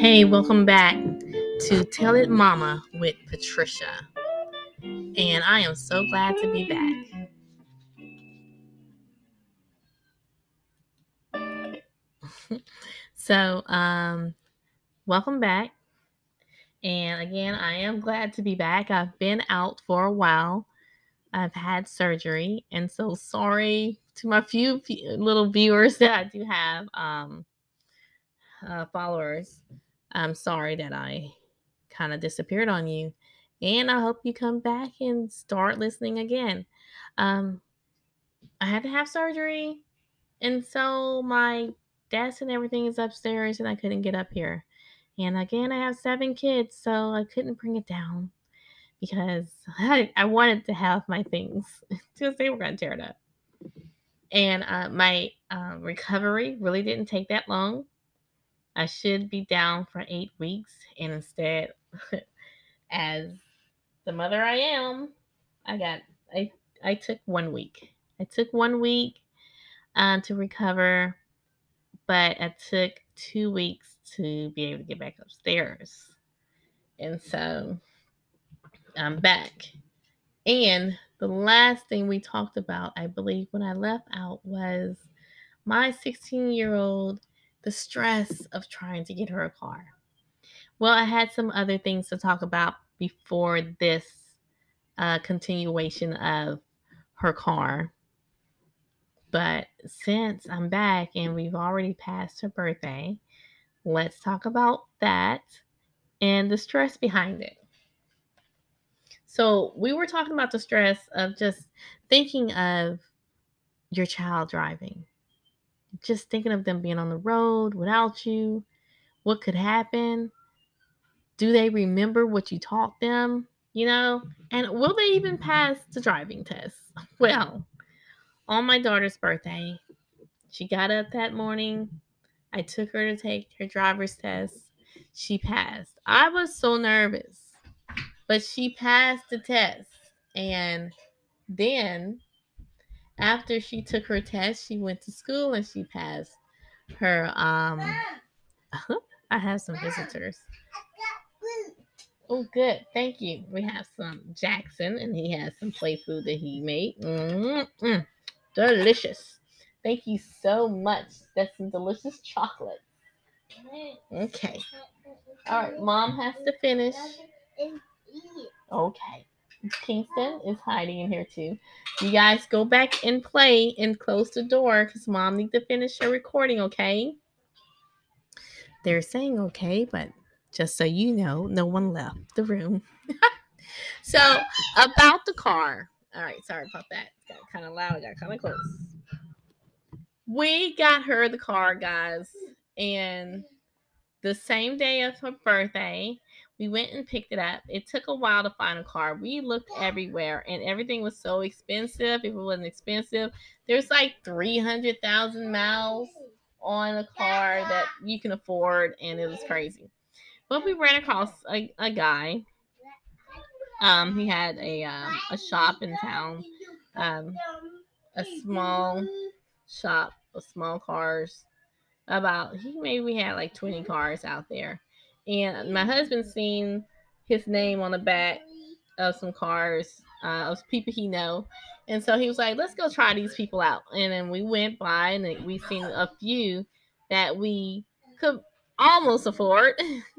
Hey, welcome back to Tell It Mama with Patricia. And I am so glad to be back. so, um, welcome back. And again, I am glad to be back. I've been out for a while. I've had surgery, and so sorry to my few, few little viewers that I do have, um, uh, followers. I'm sorry that I kind of disappeared on you. And I hope you come back and start listening again. Um, I had to have surgery. And so my desk and everything is upstairs, and I couldn't get up here. And again, I have seven kids, so I couldn't bring it down because I, I wanted to have my things because they were going to tear it up. And uh, my uh, recovery really didn't take that long. I should be down for eight weeks, and instead, as the mother I am, I got I I took one week. I took one week um, to recover, but I took two weeks to be able to get back upstairs, and so I'm back. And the last thing we talked about, I believe, when I left out was my 16 year old the stress of trying to get her a car. Well, I had some other things to talk about before this uh, continuation of her car. But since I'm back and we've already passed her birthday, let's talk about that and the stress behind it. So, we were talking about the stress of just thinking of your child driving just thinking of them being on the road without you, what could happen? Do they remember what you taught them? You know, and will they even pass the driving test? Well, on my daughter's birthday, she got up that morning. I took her to take her driver's test. She passed. I was so nervous, but she passed the test. And then after she took her test, she went to school and she passed her um I have some visitors. Oh, good. Thank you. We have some Jackson, and he has some play food that he made. Mm-mm. Delicious. Thank you so much. That's some delicious chocolate. Okay. All right. Mom has to finish. Okay. Kingston is hiding in here too. You guys go back and play and close the door because mom needs to finish her recording, okay? They're saying okay, but just so you know, no one left the room. so about the car. All right, sorry about that. Got kind of loud, got kind of close. We got her the car, guys, and the same day of her birthday, we went and picked it up. It took a while to find a car. We looked everywhere and everything was so expensive. If it wasn't expensive, there's like 300,000 miles on a car that you can afford, and it was crazy. But we ran across a, a guy. Um, he had a um, a shop in town, um, a small shop of small cars. About he maybe had like 20 cars out there and my husband seen his name on the back of some cars uh, of people he know, and so he was like, "Let's go try these people out." And then we went by, and we seen a few that we could almost afford.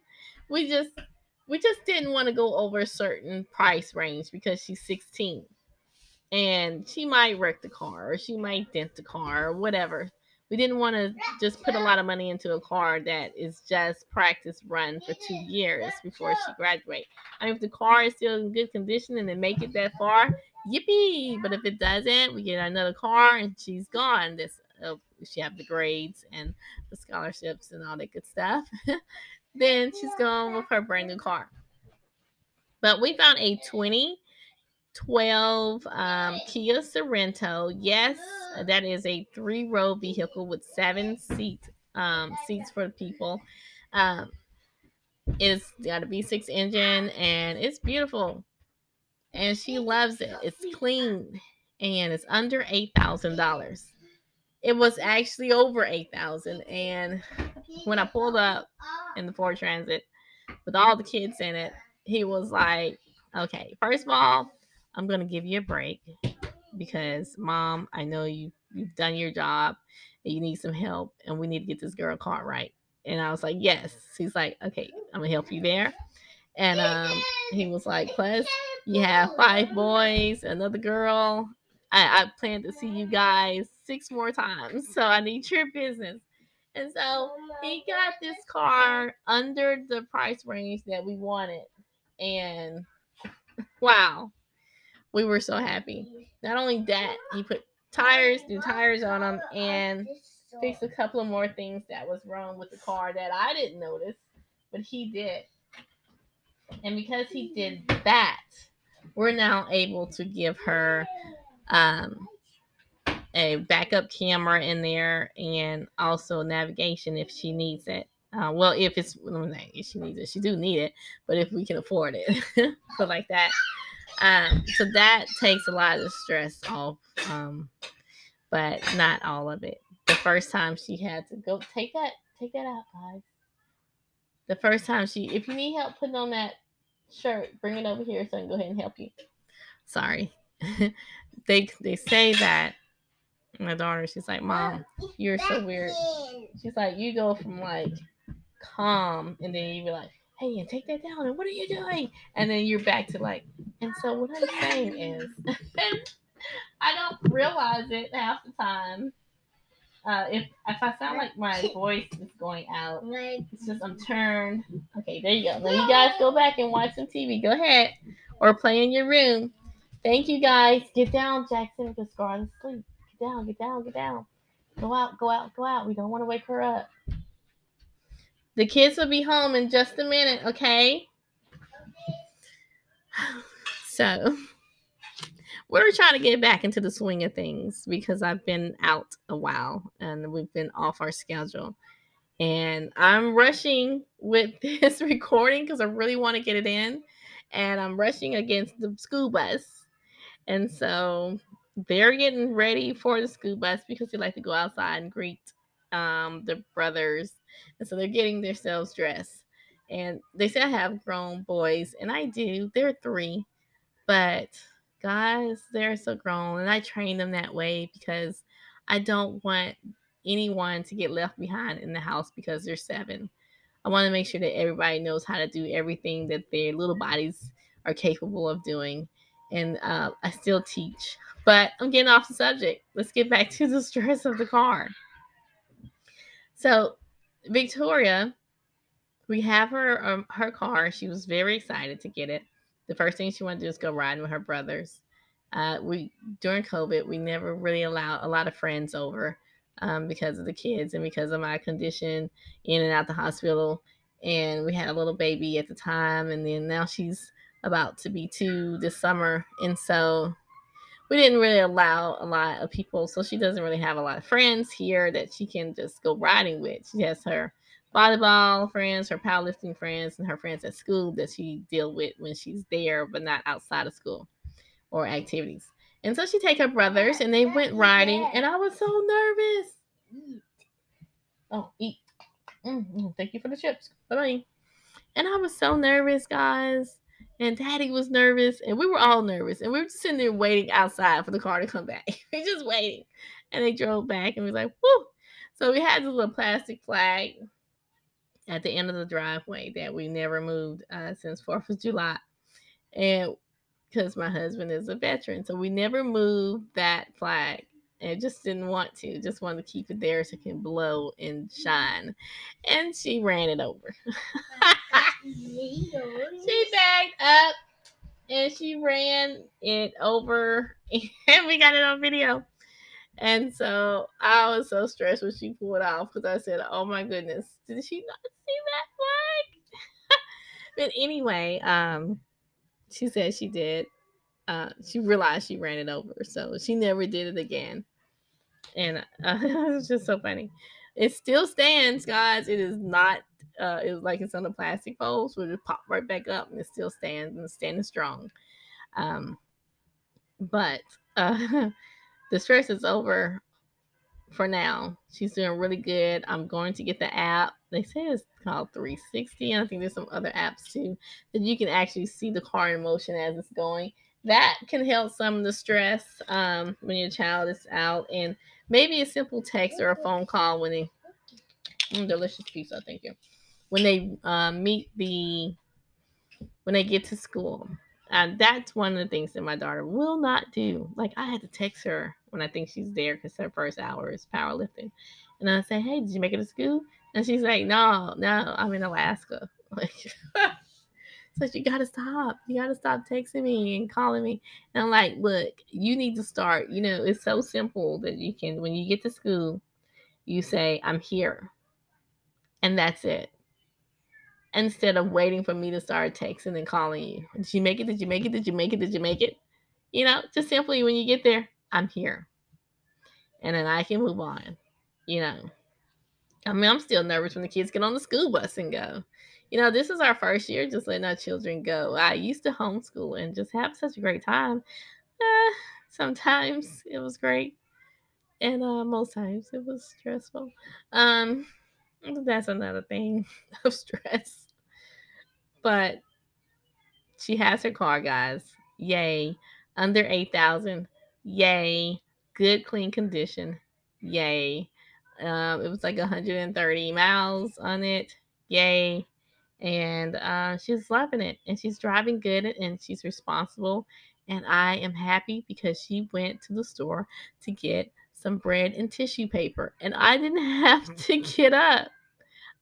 we just we just didn't want to go over a certain price range because she's 16 and she might wreck the car or she might dent the car or whatever we didn't want to just put a lot of money into a car that is just practice run for two years before she graduates. I mean, if the car is still in good condition and they make it that far, yippee! But if it doesn't, we get another car and she's gone. This uh, she have the grades and the scholarships and all that good stuff. then she's gone with her brand new car. But we found a 20 12 um, Kia Sorento. Yes, that is a three row vehicle with seven seats um, seats for people. Um, it's got a V6 engine and it's beautiful. And she loves it. It's clean and it's under $8,000. it was actually over 8,000. And when I pulled up in the Ford Transit with all the kids in it, he was like, okay, first of all, I'm to give you a break because mom, I know you, you've done your job and you need some help and we need to get this girl car right. And I was like, yes. He's like, okay, I'm to help you there. And um, he was like, plus you have five boys, another girl. I, I plan to see you guys six more times. So I need your business. And so he got this car under the price range that we wanted. And wow, we were so happy. Not only that, he put tires, new tires on them, and fixed a couple of more things that was wrong with the car that I didn't notice, but he did. And because he did that, we're now able to give her um, a backup camera in there and also navigation if she needs it. Uh, well, if it's if she needs it, she do need it, but if we can afford it, so like that. Um, so that takes a lot of stress off, um, but not all of it. The first time she had to go take that take that out, guys. The first time she, if you need help putting on that shirt, bring it over here so I can go ahead and help you. Sorry, they they say that my daughter, she's like, Mom, you're so weird. She's like, you go from like calm and then you be like, Hey, and take that down, and what are you doing? And then you're back to like, and so what I'm saying is, I don't realize it half the time. Uh, if if I sound like my voice is going out, it's just I'm turned. Okay, there you go. Now you guys go back and watch some TV. Go ahead, or play in your room. Thank you guys. Get down, Jackson, because Scarlett's asleep. Get down, get down, get down. Go out, go out, go out. We don't want to wake her up. The kids will be home in just a minute, okay? So we're trying to get back into the swing of things because I've been out a while and we've been off our schedule. And I'm rushing with this recording because I really want to get it in. And I'm rushing against the school bus. And so they're getting ready for the school bus because they like to go outside and greet um, the brothers. And so they're getting themselves dressed. And they say I have grown boys, and I do. They're three, but guys, they're so grown, and I train them that way because I don't want anyone to get left behind in the house because they're seven. I want to make sure that everybody knows how to do everything that their little bodies are capable of doing. And uh, I still teach but I'm getting off the subject. Let's get back to the stress of the car. So, Victoria, we have her um, her car. She was very excited to get it. The first thing she wanted to do is go riding with her brothers. Uh, we during COVID, we never really allowed a lot of friends over um, because of the kids and because of my condition in and out the hospital. And we had a little baby at the time, and then now she's about to be two this summer, and so we didn't really allow a lot of people, so she doesn't really have a lot of friends here that she can just go riding with. She has her volleyball friends, her powerlifting friends, and her friends at school that she deal with when she's there, but not outside of school or activities. And so she take her brothers, and they went riding, and I was so nervous. Oh, eat. Mm-hmm. Thank you for the chips. Bye bye. And I was so nervous, guys and daddy was nervous and we were all nervous and we were just sitting there waiting outside for the car to come back we just waiting and they drove back and we was like whoo so we had this little plastic flag at the end of the driveway that we never moved uh, since fourth of july. And because my husband is a veteran so we never moved that flag and just didn't want to just wanted to keep it there so it can blow and shine. And she ran it over. She backed up and she ran it over and we got it on video and so i was so stressed when she pulled off because i said oh my goodness did she not see that flag but anyway um she said she did uh, she realized she ran it over, so she never did it again. And uh, it's just so funny. It still stands, guys. It is not. Uh, it's like it's on a plastic pole, so it just pop right back up, and it still stands and standing strong. Um, but uh, the stress is over for now. She's doing really good. I'm going to get the app. They say it's called 360. And I think there's some other apps too that you can actually see the car in motion as it's going. That can help some of the stress um, when your child is out. And maybe a simple text or a phone call when they, mm, delicious pizza, thank you. When they uh, meet the, when they get to school. And that's one of the things that my daughter will not do. Like I had to text her when I think she's there because her first hour is powerlifting. And I say, Hey, did you make it to school? And she's like, No, no, I'm in Alaska. Like so you gotta stop. You gotta stop texting me and calling me. And I'm like, look, you need to start. You know, it's so simple that you can when you get to school, you say, I'm here. And that's it instead of waiting for me to start texting and calling you. Did you make it? Did you make it? Did you make it? Did you make it? You know, just simply when you get there, I'm here. And then I can move on. You know, I mean, I'm still nervous when the kids get on the school bus and go. You know, this is our first year just letting our children go. I used to homeschool and just have such a great time. Uh, sometimes it was great, and uh, most times it was stressful. Um, that's another thing of stress. But she has her car, guys. Yay. Under 8,000. Yay. Good, clean condition. Yay. Um, it was like 130 miles on it. Yay. And uh, she's loving it. And she's driving good and she's responsible. And I am happy because she went to the store to get some bread and tissue paper. And I didn't have to get up.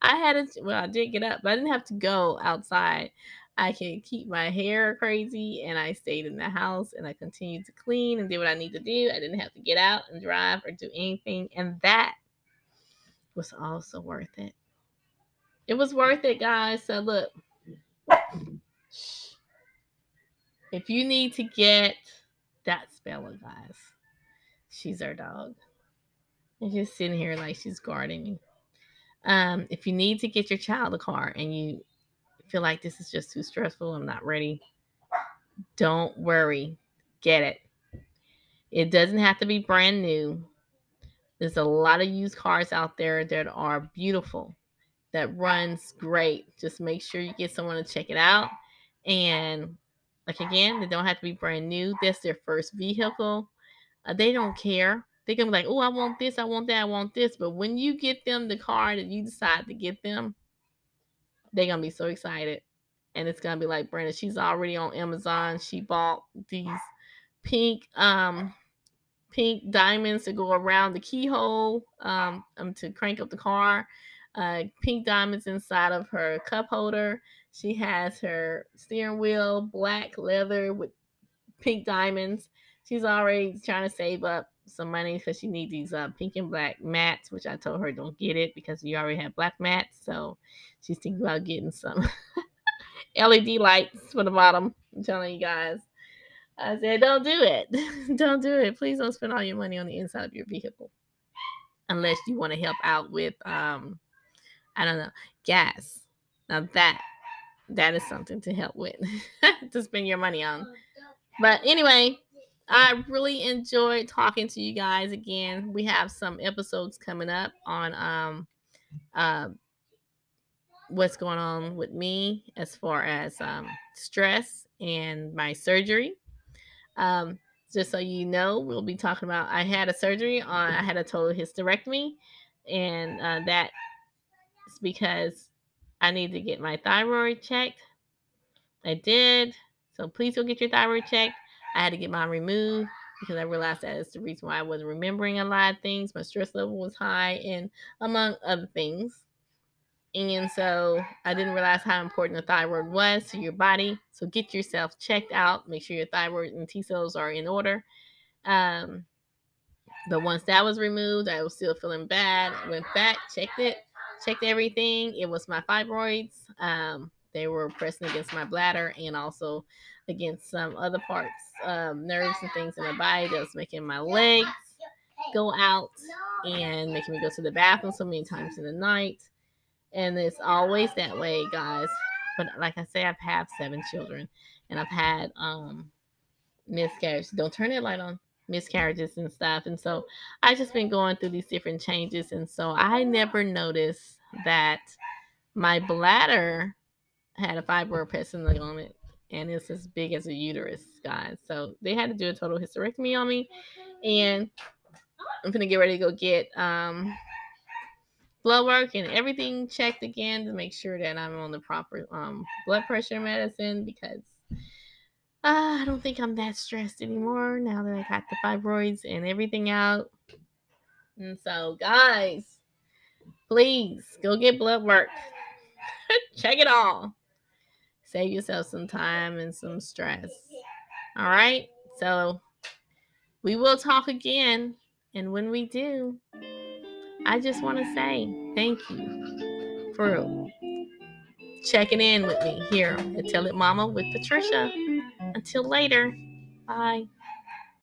I had to, well, I did get up, but I didn't have to go outside. I can keep my hair crazy and I stayed in the house and I continued to clean and do what I need to do. I didn't have to get out and drive or do anything. And that was also worth it. It was worth it, guys. So look, if you need to get that speller, guys, she's our dog. And she's sitting here like she's guarding me. Um, if you need to get your child a car and you feel like this is just too stressful, I'm not ready, don't worry. Get it. It doesn't have to be brand new. There's a lot of used cars out there that are beautiful, that runs great. Just make sure you get someone to check it out. And like again, they don't have to be brand new. That's their first vehicle. Uh, they don't care they're gonna be like, oh, I want this, I want that, I want this. But when you get them the car that you decide to get them, they're gonna be so excited. And it's gonna be like Brenda, she's already on Amazon. She bought these pink um pink diamonds to go around the keyhole um, um to crank up the car. Uh, pink diamonds inside of her cup holder. She has her steering wheel black leather with pink diamonds. She's already trying to save up some money because she needs these uh, pink and black mats, which I told her don't get it because you already have black mats. So she's thinking about getting some LED lights for the bottom. I'm telling you guys. I said, don't do it. don't do it. Please don't spend all your money on the inside of your vehicle. Unless you want to help out with um, I don't know, gas. Now that that is something to help with to spend your money on. But anyway, I really enjoyed talking to you guys again. We have some episodes coming up on um uh, what's going on with me as far as um, stress and my surgery. Um, just so you know, we'll be talking about. I had a surgery on. I had a total hysterectomy, and uh, that's because I need to get my thyroid checked. I did. So please go get your thyroid checked. I had to get mine removed because I realized that is the reason why I wasn't remembering a lot of things. My stress level was high, and among other things. And so I didn't realize how important the thyroid was to your body. So get yourself checked out. Make sure your thyroid and T cells are in order. Um, but once that was removed, I was still feeling bad. Went back, checked it, checked everything. It was my fibroids. Um, they were pressing against my bladder and also against some other parts, um, nerves and things in my body that was making my legs go out and making me go to the bathroom so many times in the night. And it's always that way, guys. But like I say, I've had seven children and I've had um miscarriage. Don't turn that light on. miscarriages and stuff. And so I've just been going through these different changes. And so I never noticed that my bladder had a fibroid pressing on it and it's as big as a uterus, guys. So they had to do a total hysterectomy on me. And I'm gonna get ready to go get um blood work and everything checked again to make sure that I'm on the proper um blood pressure medicine because uh, I don't think I'm that stressed anymore now that I got the fibroids and everything out. And so, guys, please go get blood work. Check it all. Save yourself some time and some stress. All right. So, we will talk again. And when we do, I just want to say thank you for checking in with me here at Tell It Mama with Patricia. Until later, bye.